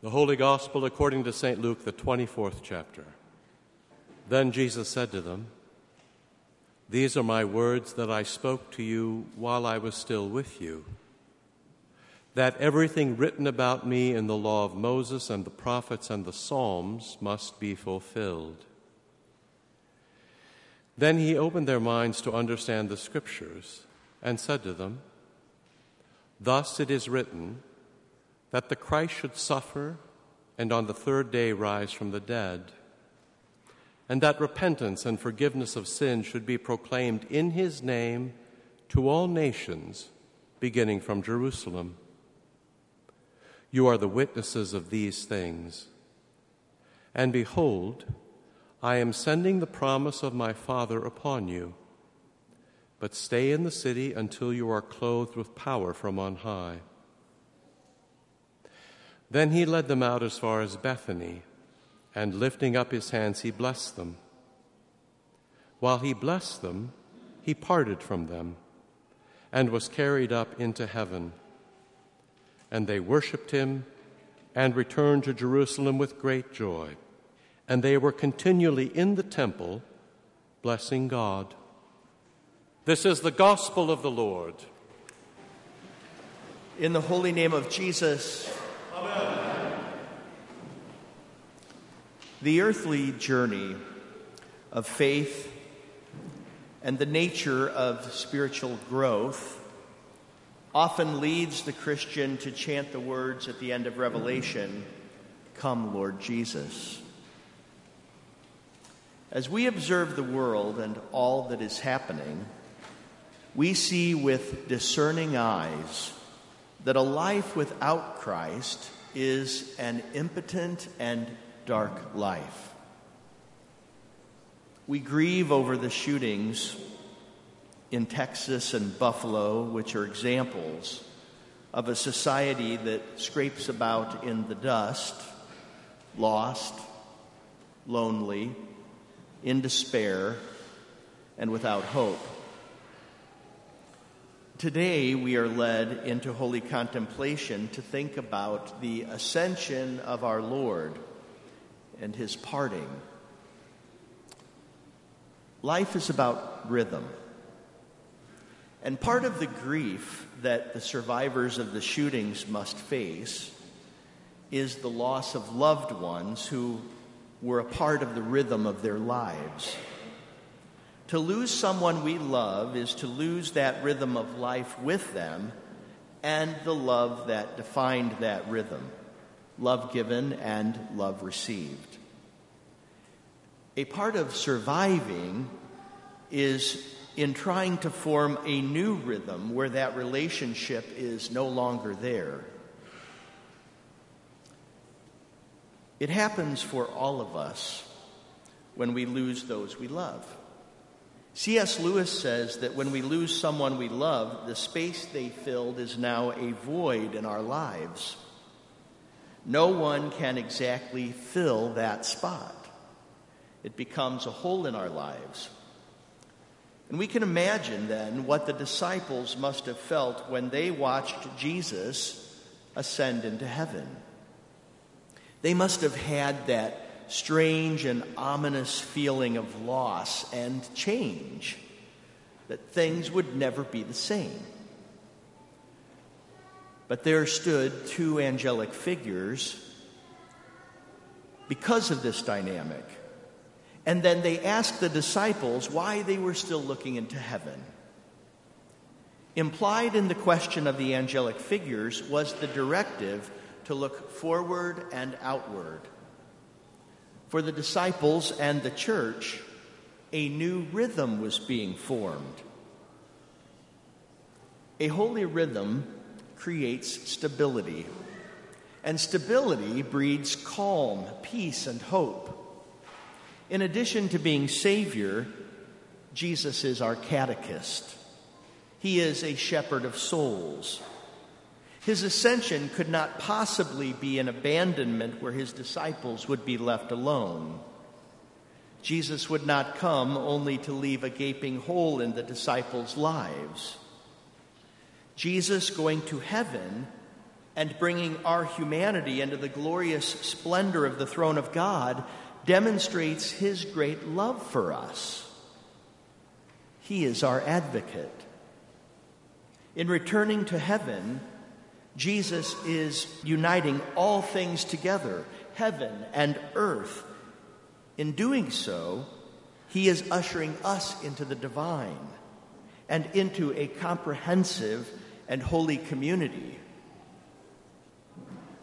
The Holy Gospel according to St. Luke, the 24th chapter. Then Jesus said to them, These are my words that I spoke to you while I was still with you. That everything written about me in the law of Moses and the prophets and the Psalms must be fulfilled. Then he opened their minds to understand the Scriptures and said to them, Thus it is written, that the Christ should suffer and on the third day rise from the dead, and that repentance and forgiveness of sin should be proclaimed in his name to all nations, beginning from Jerusalem. You are the witnesses of these things. And behold, I am sending the promise of my Father upon you. But stay in the city until you are clothed with power from on high. Then he led them out as far as Bethany, and lifting up his hands, he blessed them. While he blessed them, he parted from them and was carried up into heaven. And they worshiped him and returned to Jerusalem with great joy. And they were continually in the temple, blessing God. This is the gospel of the Lord. In the holy name of Jesus, the earthly journey of faith and the nature of spiritual growth often leads the Christian to chant the words at the end of Revelation Come, Lord Jesus. As we observe the world and all that is happening, we see with discerning eyes that a life without Christ is an impotent and dark life. We grieve over the shootings in Texas and Buffalo, which are examples of a society that scrapes about in the dust, lost, lonely, in despair, and without hope. Today, we are led into holy contemplation to think about the ascension of our Lord and his parting. Life is about rhythm. And part of the grief that the survivors of the shootings must face is the loss of loved ones who were a part of the rhythm of their lives. To lose someone we love is to lose that rhythm of life with them and the love that defined that rhythm love given and love received. A part of surviving is in trying to form a new rhythm where that relationship is no longer there. It happens for all of us when we lose those we love. C.S. Lewis says that when we lose someone we love, the space they filled is now a void in our lives. No one can exactly fill that spot. It becomes a hole in our lives. And we can imagine then what the disciples must have felt when they watched Jesus ascend into heaven. They must have had that strange and ominous feeling of loss and change, that things would never be the same. But there stood two angelic figures because of this dynamic. And then they asked the disciples why they were still looking into heaven. Implied in the question of the angelic figures was the directive to look forward and outward for the disciples and the church, a new rhythm was being formed. A holy rhythm creates stability, and stability breeds calm, peace, and hope. In addition to being Savior, Jesus is our catechist. He is a shepherd of souls. His ascension could not possibly be an abandonment where his disciples would be left alone. Jesus would not come only to leave a gaping hole in the disciples' lives. Jesus going to heaven and bringing our humanity into the glorious splendor of the throne of God demonstrates his great love for us. He is our advocate. In returning to heaven, Jesus is uniting all things together, heaven and earth. In doing so, he is ushering us into the divine and into a comprehensive and holy community.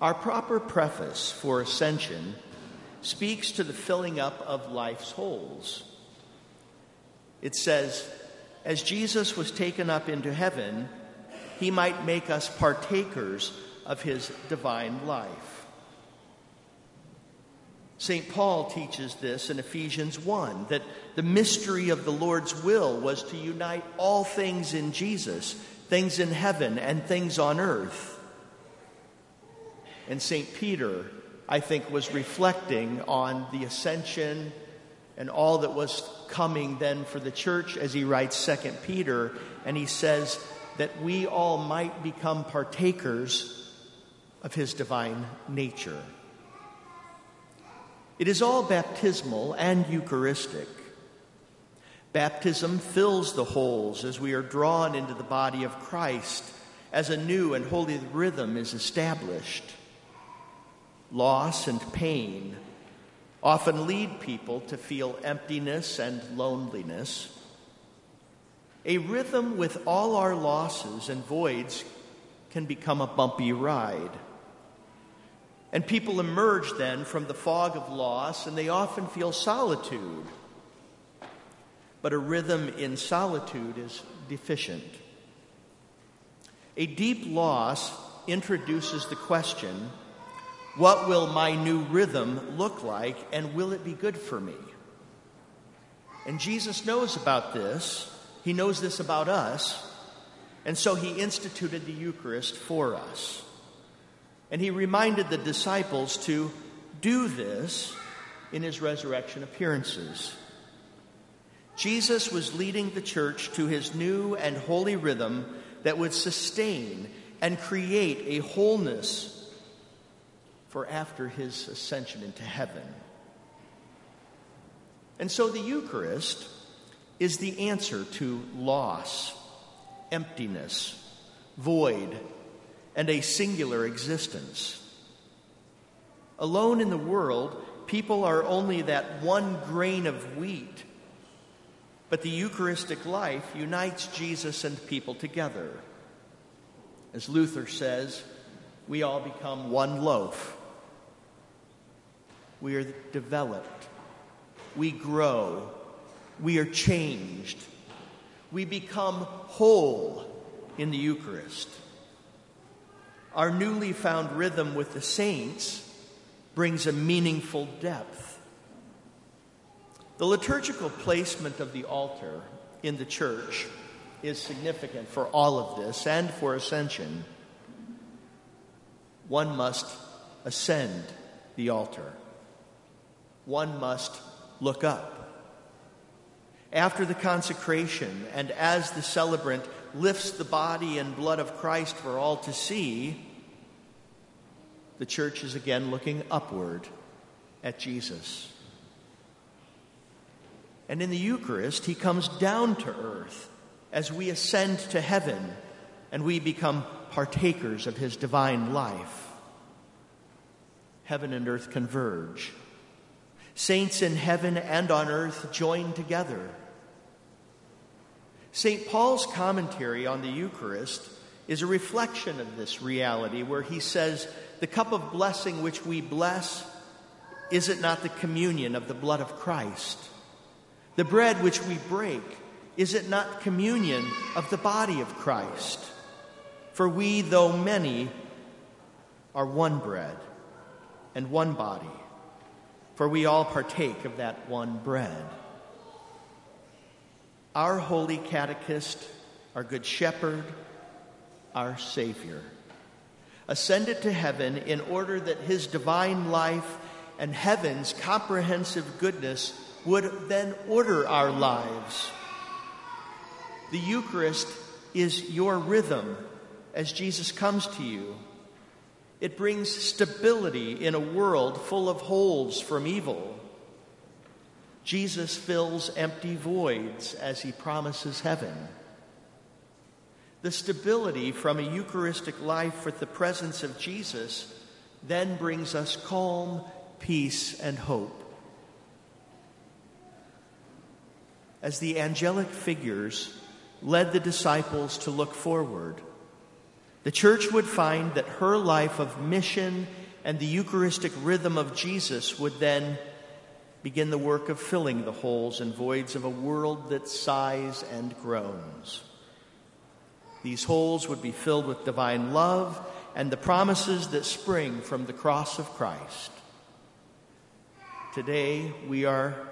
Our proper preface for Ascension speaks to the filling up of life's holes. It says, As Jesus was taken up into heaven, he might make us partakers of his divine life. St. Paul teaches this in Ephesians 1 that the mystery of the Lord's will was to unite all things in Jesus, things in heaven and things on earth. And St. Peter, I think, was reflecting on the ascension and all that was coming then for the church as he writes Second Peter, and he says that we all might become partakers of his divine nature. It is all baptismal and Eucharistic. Baptism fills the holes as we are drawn into the body of Christ, as a new and holy rhythm is established loss, and pain often lead people to feel emptiness and loneliness. A rhythm with all our losses and voids can become a bumpy ride. And people emerge then from the fog of loss and they often feel solitude. But a rhythm in solitude is deficient. A deep loss introduces the question what will my new rhythm look like, and will it be good for me? And Jesus knows about this. He knows this about us. And so he instituted the Eucharist for us. And he reminded the disciples to do this in his resurrection appearances. Jesus was leading the church to his new and holy rhythm that would sustain and create a wholeness for after his ascension into heaven. And so the Eucharist is the answer to loss, emptiness, void, and a singular existence. Alone in the world, people are only that one grain of wheat. But the Eucharistic life unites Jesus and people together. As Luther says, we all become one loaf we are developed. We grow. We are changed. We become whole in the Eucharist. Our newly found rhythm with the saints brings a meaningful depth. The liturgical placement of the altar in the church is significant for all of this and for ascension. One must ascend the altar one must look up. After the consecration, and as the celebrant lifts the body and blood of Christ for all to see, the church is again looking upward at Jesus. And in the Eucharist, he comes down to earth as we ascend to heaven and we become partakers of his divine life. Heaven and earth converge. Saints in heaven and on earth join together. St. Paul's commentary on the Eucharist is a reflection of this reality where he says, The cup of blessing which we bless, is it not the communion of the blood of Christ? The bread which we break, is it not communion of the body of Christ? For we, though many, are one bread and one body for we all partake of that one bread. Our holy catechist, our good shepherd, our Savior, ascended to heaven in order that his divine life and heaven's comprehensive goodness would then order our lives. The Eucharist is your rhythm as Jesus comes to you. It brings stability in a world full of holes from evil. Jesus fills empty voids as he promises heaven. The stability from a Eucharistic life with the presence of Jesus then brings us calm, peace, and hope. As the angelic figures led the disciples to look forward, the church would find that her life of mission and the Eucharistic rhythm of Jesus would then begin the work of filling the holes and voids of a world that sighs and groans. These holes would be filled with divine love and the promises that spring from the cross of Christ. Today, we are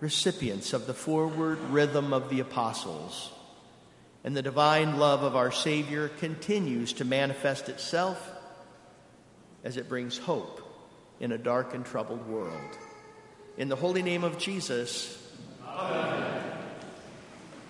recipients of the forward rhythm of the apostles, and the divine love of our Savior continues to manifest itself as it brings hope in a dark and troubled world. In the holy name of Jesus,